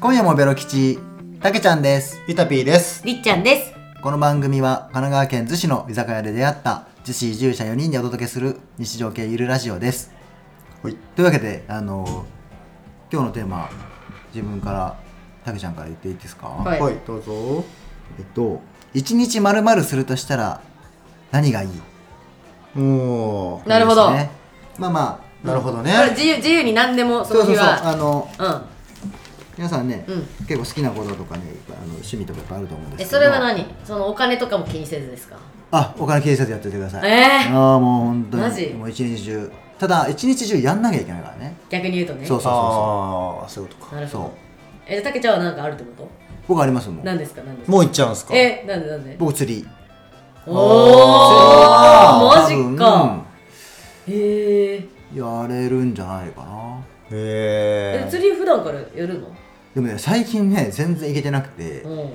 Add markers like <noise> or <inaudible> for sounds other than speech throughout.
今夜もベロ吉たけちゃんですゆたぴーです。りっちゃんです。この番組は神奈川県逗子の居酒屋で出会った逗子移住者4人でお届けする日常系ゆるラジオですはい。というわけであの今日のテーマ自分からたけちゃんから言っていいですか、はいはい、どうぞ。えっと一日まるまるするとしたら何がいい？もなるほどですねまあまう、なるほどこれね。自由自由に何でもそあそうそうそうの日は。あのうん。皆さんね、うん結構好きなこととかねあの趣味とかいっぱいあると思うんですけどえそれは何？そのお金とかも気にせずですか？あお金気にせずやっててくださいえーああもう本当にマジ？もう一日中ただ一日中やんなきゃいけないからね逆に言うとね。そうそうああ、そういうことか。そうなるほど。えじゃあたけちゃんは何かあるってこと？僕ありますもん何ですか？何ですか？もう行っちゃうんすか？えなんでなんで？僕釣りおおマジか。へえ。やれるんじゃないかなへえ。え釣り普段からやるの？でもね最近ね全然行けてなくてうん。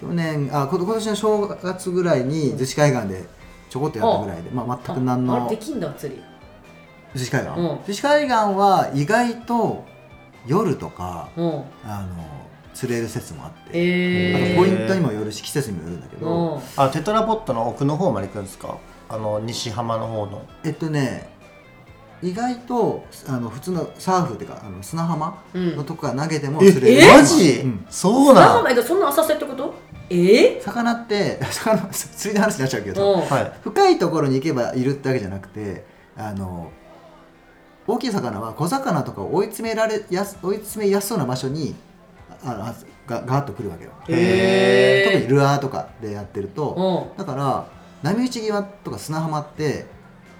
去年あこ今年の正月ぐらいに逗子海岸でちょこっとやったぐらいで、まあ、全く何ああのれできんだ釣り。逗子海岸、うん逗子海岸は意外と夜とかうん。あの釣れる説もあって、あええ。とポイントにもよるし季節にもよるんだけど、うん。あ、テトラポットの奥の方まで行くんですか？あの、西浜の方の。えっとね意外とあの普通のサーフっていうかあの砂浜うんのとこから投げても釣れる、えマジ？うんそうななんんそんな浅瀬ってこと？え？え？魚って <laughs> 魚釣りの話になっちゃうけど、うん。はい。深いところに行けばいるってわけじゃなくてあの大きい魚は小魚とかを追い詰められやす追い詰めやすそうな場所にあがガーッと来るわけよ、へー特にルアーとかでやってると、うん。だから波打ち際とか砂浜って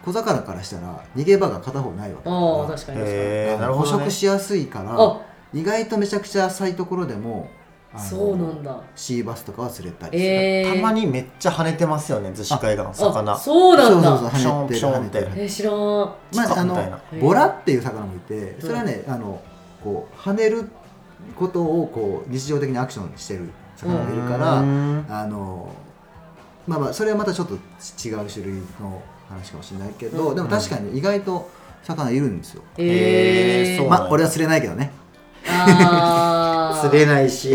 小魚からしたら逃げ場が片方ないわけだああから確かに確捕ほど、ね食。しやすいからあ意外とめちゃくちゃ浅いところでもそうなんだ。シーバスとかは釣れたりええ。たまにめっちゃ跳ねてますよね、逗子海岸、あ魚。そうなんだ。そうそうそう跳ねてるえー、知らん。まあ、あのボラっていう魚もいてそれはね、あのこう跳ねることをこう日常的にアクションしてる魚がいるから、うんあのまあまあそれはまたちょっと違う種類の話かもしれないけど、うん。でも確かに意外と魚いるんですよ、えー、へーそうまあ俺は釣れないけどね。<laughs> 釣れないし、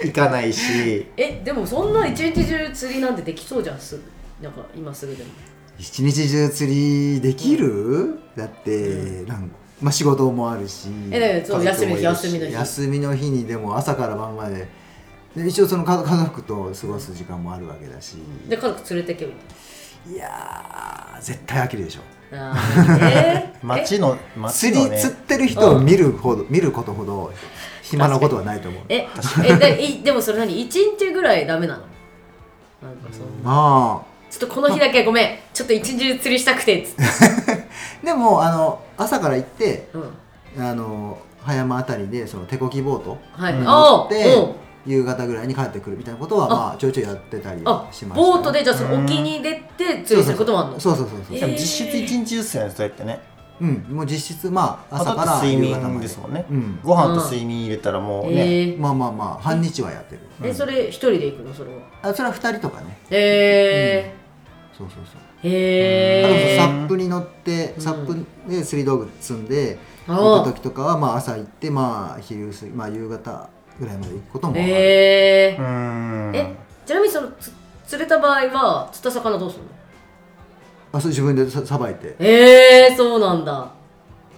行かないし。えでもそんな一日中釣りなんてできそうじゃんすぐ。なんか今すぐでも。一日中釣りできる、だってなんまあ仕事もあるしえ休み休みの日。休みの日にでも朝から晩まで。で一応その家家族と過ごす時間もあるわけだし。で家族連れてけばいいいやー絶対飽きるでしょ。えー <laughs> 街の、街釣り、のね。釣ってる人を見るほど、見ることほど暇なことはないと思う。ええでいでもそれ何？一日ぐらいダメなの？なんかそんなまちょっとこの日だけごめん。ちょっと一日中釣りしたくて。っつって、あでもあの朝から行ってうん、あの葉山あたりでその手こぎボートはい、うんあーでうん夕方ぐらいに帰ってくるみたいなことはあまあちょいちょいやってたりあしました。よボートでじゃあその沖に出て釣りすることもあるの？そうそうそうそうえでも実質一日中っすよね、それってね。うんもう実質まあ朝から睡夕方まで眠ですもんね。うん。ご飯と睡眠入れたらもうね。えー。まあまあまあ半日はやってる。えそれ一人で行くの？それは。あそれは2人とかね。へそうそうそう。えへあとえサップに乗ってサップで釣り道具積んであ行った時とかはまあ朝行ってまあ昼過ぎまあ夕方ぐらいまで行くこともある。へえうーん。えちなみにそのつ釣れた場合は釣った魚どうするの？あそう自分でささばいて。へえそうなんだ。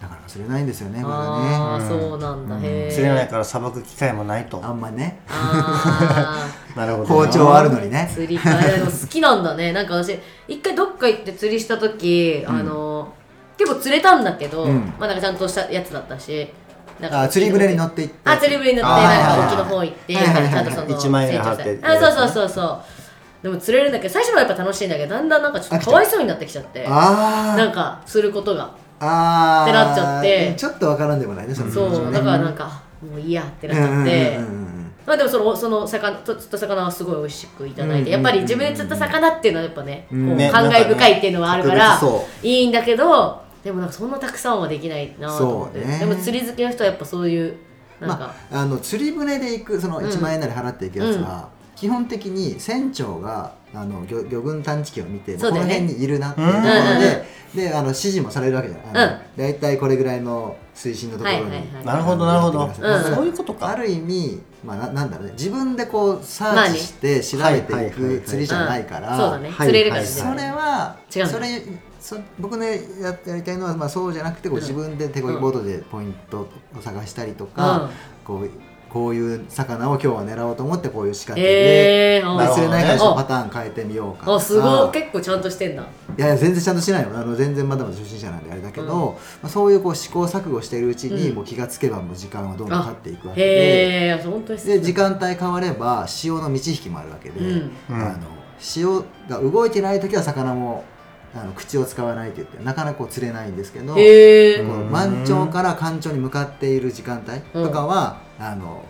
なかなか釣れないんですよねまああだね。そうなんだ。へえ釣れないからさばく機会もないと。あんまね。あ <laughs> なるほどな。包丁あるのにね。ー釣りかいやでも好きなんだね。なんか私一回どっか行って釣りした時、あの結構釣れたんだけど、うん。まあなんかちゃんとしたやつだったしなんかあ釣り船に乗って行ってあ釣り船に乗ってなんか沖の方行ってはいはいはいちゃんとその一万円払ってあそうそうそうそう。でも釣れるんだけど最初はやっぱ楽しいんだけどだんだんなんかちょっとかわいそうになってきちゃってなんかすることがあー。ってなっちゃって。ちょっとわからんでもないねその気そうだからなんかもういいやってなっちゃって。まあでもそのその魚と釣った魚はすごい美味しくいただいて、うんやっぱり自分で釣った魚っていうのはやっぱね、うん。こうね感慨深いっていうのはあるから、いいんだけどでもなんかそんなたくさんはできないなと思って、ね。でも釣り好きの人はやっぱそういうなんか、まあ、あの釣り船で行くそのうん1万円なり払っていくやつは、基本的に船長があの魚魚群探知機を見て、この辺にいるなっていうところうんうんうんでであの指示もされるわけじゃない、大体これぐらいの水深のところに、はいはいはいなるほどなるほど、そういうことか。ある意味、まあ、ななんだろうね。自分でこうサーチして調べていく釣りじゃないから、うんそうだね。はい釣れるからね。それは違うそれそ僕ねややりたいのは、まあ、そうじゃなくてこううん。自分で手こぎボードでポイントを探したりとか、こうこういう魚を今日は狙おうと思ってこういう仕掛けで、へえー、でなるほどね釣れないからちょっとパターン変えてみようか。とかあすごい。結構ちゃんとしてんだ。いやいや全然ちゃんとしてないの。あの全然まだまだ初心者なんであれだけど、うん。まあ、そういうこう試行錯誤しているうちに、うん。もう気がつけばもう時間はどんどん経っていくわけで。で時間帯変われば潮の満ち引きもあるわけで、うんうん。あの潮が動いてない時は魚もあの口を使わないって言ってなかなかこう釣れないんですけど、この満潮から干潮に向かっている時間帯とかは、あの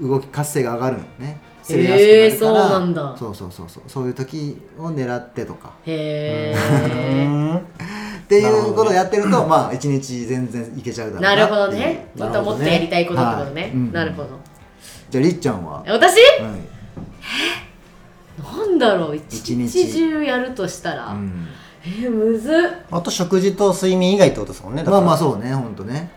動き活性が上がるのね。釣れやすくなるから、そうなんだそうそうそうそうそういう時を狙ってとか。へえうんっていうことをやってるとまあ一日全然いけちゃうだろうなるほどね。ちょっともっとやりたいことってことね、はい。うん。なるほど。じゃありっちゃんは、はい、私なんだろう。一日中やるとしたら、うんえー、むずっ。あと食事と睡眠以外ってことですもんねまあまあそうねほんとね。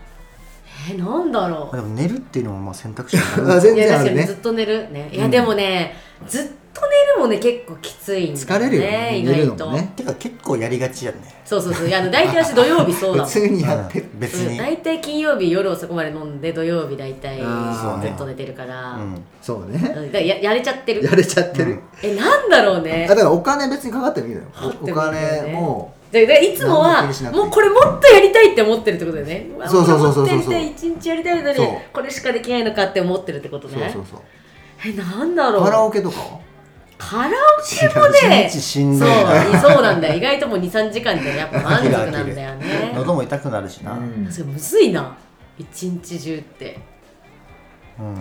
えー、なんだろう。でも寝るっていうのもまあ選択肢 <laughs> 全いや然あるね。確かにずっと寝る。ね。いや、うんでもねずっと寝るもね結構きついんだ疲れるよね意寝る、のもねてか結構やりがちやねそうそうそういやあの大体私土曜日そうだもん普通にやって別にうん大体金曜日夜遅くまで飲んで土曜日大体ずっと寝てるから、そうねだややれちゃってるやれちゃってる、えなんだろうねだからお金別にかかってもいいのよかかってお金もででいつもはもうこれもっとやりたいって思ってるってことだよねわそうそうそうそうそうこれもっとやりたい一日やりたいのにそうこれしかできないのかって思ってるってことねそうそうそうえなんだろうカラオケとかはカラオケもね一日しんそどいうな。そうなんだよ。意外ともう23時間でやっぱ満足なんだよね。<laughs> 喉も痛くなるしな。うんそれむずいな。一日中って。うん。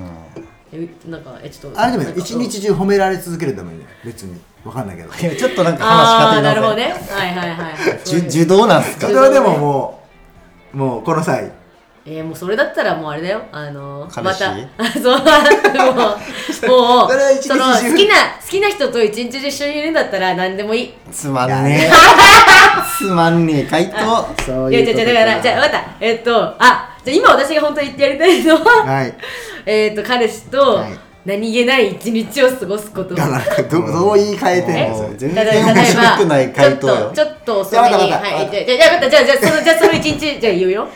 えなんかえちょっとあれでも一日中褒められ続けるでもいいね。別に。わかんないけど。ちょっとなんか話変わってなるほどね。はいはいはい。受動なんすか？それはでももうもうこの際えー、もうそれだったらもうあれだよ。あの彼氏また。あ <laughs> そう。もうもう <laughs> その好きな好きな人と一日中一緒にいるんだったら何でもいい。つまんねえ。<laughs> つまんねえ回答そういやいうことじゃだからじゃあ分かった。えっとあじゃあ今私が本当に言ってやりたいのははい。えっと彼氏とはい。何気ない一日を過ごすこと。だからどどう言い換えてんの？全然面白くない回答よ。ちょっとちょにじゃあじゃあ分かった。じゃあじゃあそのじゃあその一日じゃあ言うよ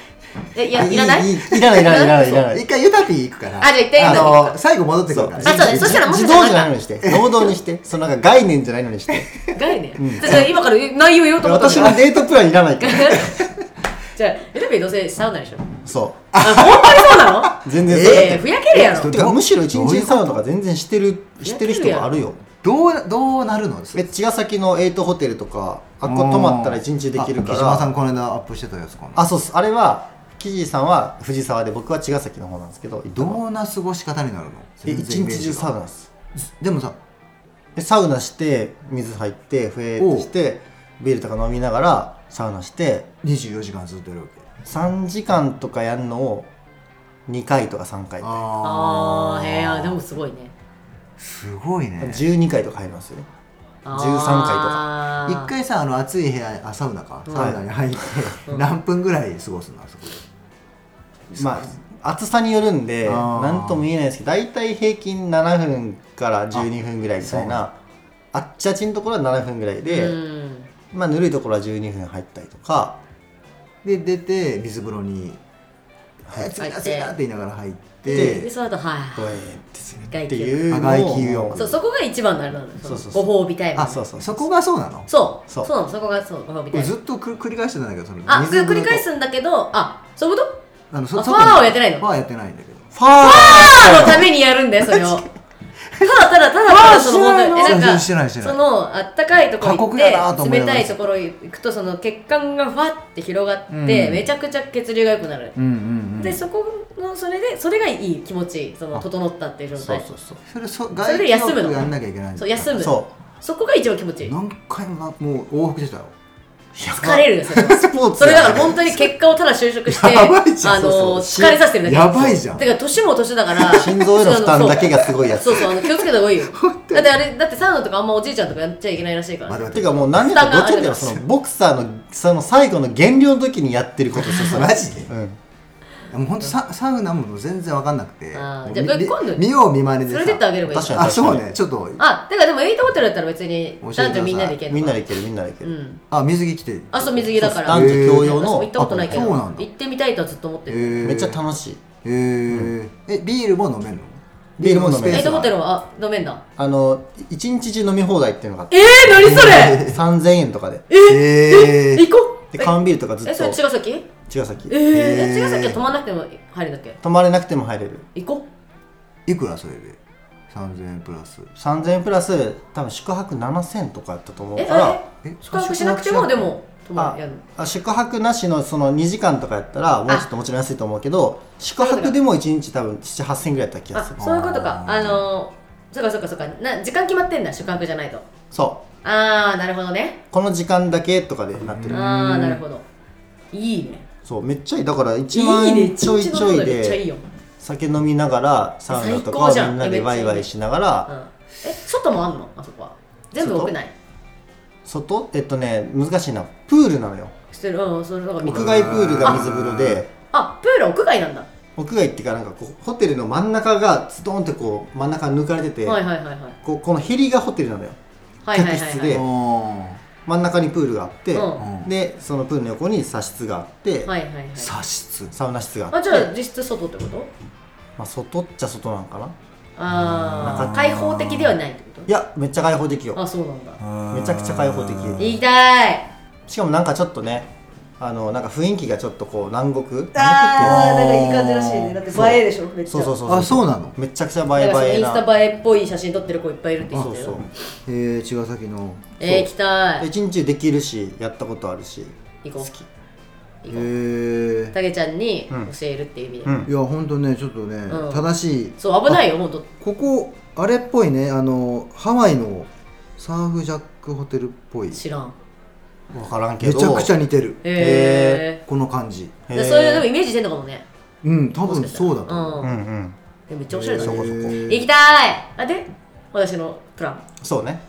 えいやいらない？いいいらないいらないいらないいらない。一回ユタピー行くから。あじゃあ一回あの最後戻ってくるから。あそうだね。そしたらもしか自したら動じゃないのにして。能動にして。そのなんか概念じゃないのにして。概念？じゃあ今から内容言おうと思った私のデートプランいらないから。<laughs> じゃあエルビーどうせサウナでしょ？そあ本当にそうなの？う全然えそう。えー、ふやけるやろ。どてかむしろ一日サウナとか全然してるしてる人もあるよ。どうどうなるのえ茅ヶ崎のエイトホテルとかあっこ泊まったら一日できるかあ木島さらんこの間アップしてたやつかな。あそうっす。あれはキジさんは藤沢で僕は茅ヶ崎の方なんですけどどんな過ごし方になるの？え一日中サウナナです。でもさでサウナして水入って笛してビールとか飲みながらサウナして24時間ずっとやるわけ？3時間とかやるのを2回とか3回。ああへえあでもすごいね。すごいね。12回とか入りますよ。ねあー。13回とか。一回さあの暑い部屋あサウナか。うん。サウナに入ってうん。何分ぐらい過ごすのあそこで？まあ暑さによるんで何とも言えないですけど大体平均7分から12分ぐらいみたいなあっちあっちのところは7分ぐらいで、うん。まあぬるいところは12分入ったりとかで出て水風呂に「はい。暑いな暑いな」って言いながら入っでてその後はい。こうやっていう。のをそうそこが一番のあれなのよ。そうそうそう。ご褒美タイム。あそうそうそこがそうなの？そう。そそううなの。そこがそう。ご褒美タイム。ずっとく繰り返してたんだけどそのあ繰り返すんだけどあそういうこと？あのあファーはやってないの？ファーやってないんだけど。ファーのためにやるんだよそれを。ただただただただその本当にえなんかそのあったかいところ行って冷たいところ行くとその血管がファって広がって、うん。めちゃくちゃ血流が良くなる、うんうんうん。でそこのそれでそれがいい気持ちその整ったっていう状態。そうそうそう。それそそれで休むの？そう休む。そそこが一番気持ちいい。何回もなもう往復してたよ疲れるよそれは。スポーツそれだから本当に結果をただ就職してあの疲れさせてるだけ。やばいじゃん。だから年も年だから心臓への負担だけがすごいやつそうそうあの気をつけた方がいいよ。だってあれだってサウナとかあんまおじいちゃんとかやっちゃいけないらしいから。ね待っててかもう何年かどっちかってそのボクサーのその最後の減量の時にやってることマジで。うんもう本当ササウナも全然わかんなくて。じゃあ今度見よう見まねでさ。連れてってあげればいい確かにあそうね。ちょっと。あてかでもエイトホテルだったら別に男女みんなで行けるみんなで行けるみんなで行ける、うん。あ水着着て。あそう水着だから。男女共用の行ったことないけど。あそうなんだ。行ってみたいとはずっと思ってる。めっちゃ楽しい。へー。えビールも飲めるの？ビールも飲める。エイトホテルルは？あ飲めんだ。あの一日中飲み放題っていうのがあって。えー、何それ？3000円とかで。え行こうで缶ビールとかずえそれっと茅ヶ崎？茅ヶ崎。えー、え茅ヶ崎は泊まんなくても入るんだっけ？泊まれなくても入れる。行こいくらそれで。3000円プラス。3000円プラス多分宿泊7000とかやったと思うから。ええ宿泊しなくてもでも泊まある。やるあ宿泊なしのその2時間とかやったらもうちょっともちろん安いと思うけど宿泊でも1日多分78000円ぐらいやった気があする。そういうことか。あのー、そうかそうかそうか。な時間決まってんだ宿泊じゃないと。そうああなるほどね。この時間だけとかでなってる。ああなるほど。いいね。そうめっちゃいい。だから1い万いね。円ちょいちょいめっちゃいいでよ、酒飲みながらサウナとかを最高じゃんみんなでワイワイしながうん。ら、え外もあんの？あそこは。全部屋内外？えっとね難しいな。プールなのよ。してる。うんそれなんか屋外プールが水風呂で。あプールは屋外なんだ。屋外っていうかなんかこうホテルの真ん中がストーンってこう真ん中抜かれてて、はいはいはいはい。こうこのヘリがホテルなのよ客室でうん。真ん中にプールがあって、うん。でそのプールの横に茶室があって、はいはいはい。茶室サウナ室があって。あじゃあ実質外ってこと？まあ、外っちゃ外なんかな？ああ開放的ではないってこいやめっちゃ開放的よ。とあそうなんだ。めちゃくちゃ開放的行きたい。しかもなんかちょっとねあのなんか雰囲気がちょっとこう南国？南国ってなんかいい感じらしいね。だって映えでしょ？めっちゃ。そうそうそうあそうなの？めちゃくちゃ映え映えな。インスタ映えっぽい写真撮ってる子いっぱいいるって言っそうそう。てたよえー、茅ヶ崎の。えー、行きたい。一日できるしやったことあるし。行こう。好き。え行こう。ー、たけちゃんにうん教えるっていう意味で、うん。いやほんとねちょっとね、うん。正しい。そう危ないよほんと。ここあれっぽいね。あのハワイのサーフジャックホテルっぽい。知らん分からんけど。めちゃくちゃ似てる。へこの感じ。へーえそういうでもイメージしてんのかもね。うん多分そうだと思う、うん。うんうん。えめっちゃおしゃれだねそこそこ。へー行きたい。あで私のプラン。そうね。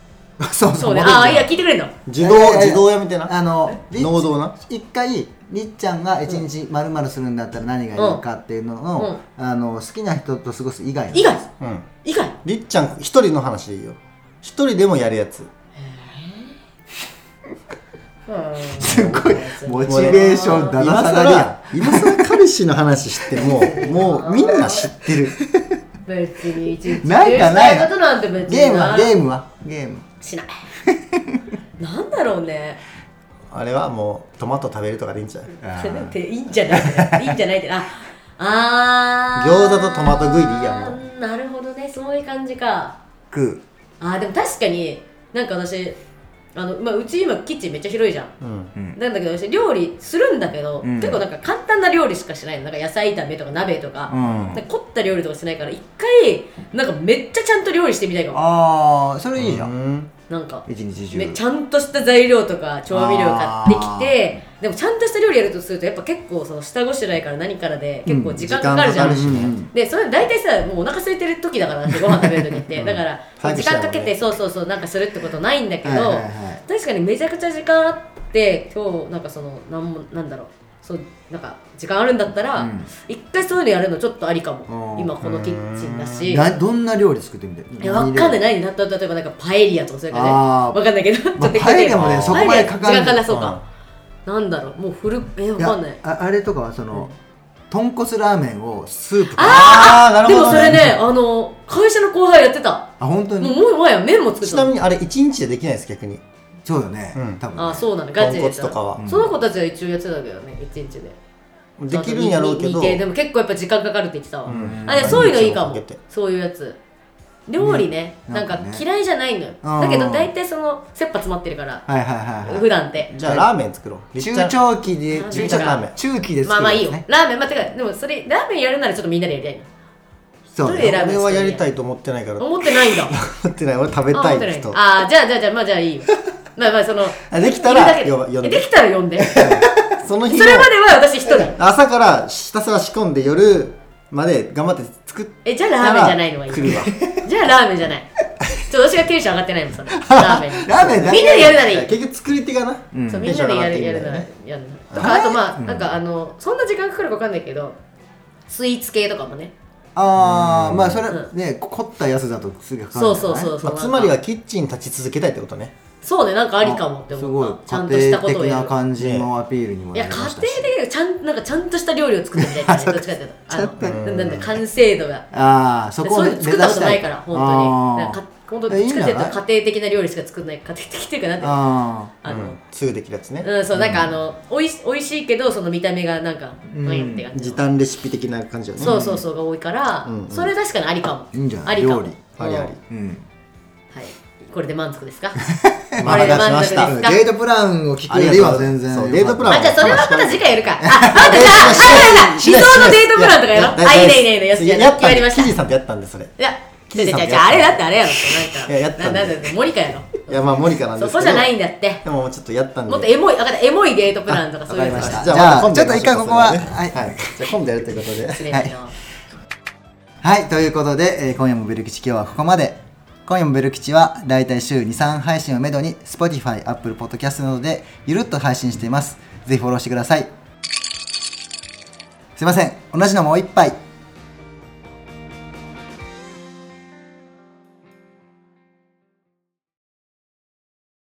<laughs> そうそうね。ああいや聞いてくれんの。自動いやいやいや自動やめてな。あの能動な。一回りっちゃんが一日まるまるするんだったら何がいいかっていうのの、あの好きな人と過ごす以外の以外？うん。以外？りっちゃん一人の話でいいよ。一人でもやるやつすごい。モチベーションだだ今下がりや更今更彼氏の話しても <laughs> もうみんな知ってる。別に一日ないかない。ことなんて別にゲームはゲムームは。ゲーム。しない。<laughs> なんだろうね。あれはもうトマト食べるとかでいいんじゃない <laughs> いいんじゃないいいんじゃないって。ああー。餃子とトマト食いでいいやんもなるほどね。そういう感じか。食う。あーでも確かになんか私あの、まあ、うち今キッチンめっちゃ広いじゃん。うん。うん。なんだけど私料理するんだけど、うん。結構なんか簡単な料理しかしないの。なんか野菜炒めとか鍋とか,、うん。なんか凝った料理とかしないから一回なんかめっちゃちゃんと料理してみたいかも。ああそれいいじゃん、うんなんか一日中。めちゃんとした材料とか調味料買ってきてでもちゃんとした料理やるとするとやっぱ結構その下ごしらえから何からで結構時間かかるじゃん、うんでそれ大体さもうお腹空いてる時だから私ご飯食べる時って。だから時間かけてそうそうそうなんかするってことないんだけど、はいはいはい。確かにめちゃくちゃ時間あって今日なんかそのなんもなんだろうそうなんか時間あるんだったらうん。一、回そういうのやるのちょっとありかも。うん今このキッチンだし。などんな料理作ってみていやわかんない。何なった例えばなんかパエリアとかそれからねあー。わかんないけどちょっとまあパエリアもねそこまでかかる時間かなそうか、なんだろう。もうフルえわいやかんない。ああれとかはその、豚骨ラーメンをスープか。ああなるでほど、ね、もそれねあの会社の後輩やってた。あ本当もうにもう前は麺も作ってたの。ちなみにあれ一日でできないです逆にそうよね、うん。多分ね。あそうなんだ。ガチでとかは。うん。その子たちは一応やってたけどね一日で。できるんやろうけど。でも結構やっぱ時間かかるって言ってたわ、ん。あそういうのいいかも。そういうやつ。料理ね。ね。なんかなんかね嫌いじゃないのよ。うん。だけど大体その切羽詰まってるからはいはいはい、普段ってじゃあラーメン作ろう。りっちゃ中ん長期でありっちゃんラーメン。中期でまあまあいいよ。ラーメンまあてかでもそれラーメンやるならちょっとみんなでやりたいの。そうどれ選ぶ？俺はやりたいと思ってないから。思思ってないんだ。<laughs> ってない。俺食べあ思ってない。たい人あーじゃあじゃあじゃあまあじゃあいいよまあまあそのあできたらいるだけで。呼ば呼んで。えできたら呼んで。<laughs> その日の。それまでは私一人。朝からひたすら仕込んで夜まで頑張って作っえじゃあラーメンじゃないのはいい。来るわ。<laughs> じゃあラーメンじゃない。ちょっと私がテンション上がってないもんそれ <laughs> ラーメン。ラーメン。だけみんなでやるならいい。結局作り手がな、うん。そうみんなでやるやるならやるなとかあとまあ、うん。なんかあのそんな時間かかるか分かんないけどスイーツ系とかもね。ああまあそれうね凝ったやつだとすぐかかるんそうそうそうそう、まあ、つまりはキッチン立ち続けたいってことねそうねなんかありかもってすごい。思ったちゃんとした家庭的なことをやる。感じのアピールにもいや家庭なりましたし。でちゃんなんかちゃんとした料理を作ってみたいなねどっちかっていうと。あのなんだ完成度が。ああそこをそういうの作ったことないから本当に。なんかか本当どっちかっていうと家庭的な料理しか作んない家庭的っていうかなんて。いうのああの、うん。すぐできるやつね、うん、そう、なんかあの、おいし、おいしいけど、その見た目がなんか、うん。うんって感じ時。短レシピ的な感じよね。そうそうそうが多いから、うんうん。それ確かにありかも。いいんじゃない？ありかも。料理。ありあり。うん。これで満足ですか？ま <laughs> あこれで満足ですか？話しましたデートプランを聞くよりは全然デートプランあ、じゃあそれはまた次回やるか。<laughs> あ、待って、じゃあ、あ、理想のデートプランとかやろう。あ、いいねいいねいいね。よし、決まりました。いキジさんとやったんでそれや、じゃじゃキジさんとじゃああれだってあれやろなんか。いややったんでななんだモニカやろ。いやまあモニカなんですけどそこじゃないんだって。でもちょっとやったんでもっとエモい、わかった、エモいデートプランとかそういうのわかりましたじゃあちょっと一回ここははいはいじゃあ今度やるということで失礼します。はいということで、えー今夜もベル吉今日はここまで今夜もベル吉はだいたい週23配信をめどに Spotify、Apple Podcast などでゆるっと配信しています。ぜひフォローしてください。すいません。同じのもう一杯。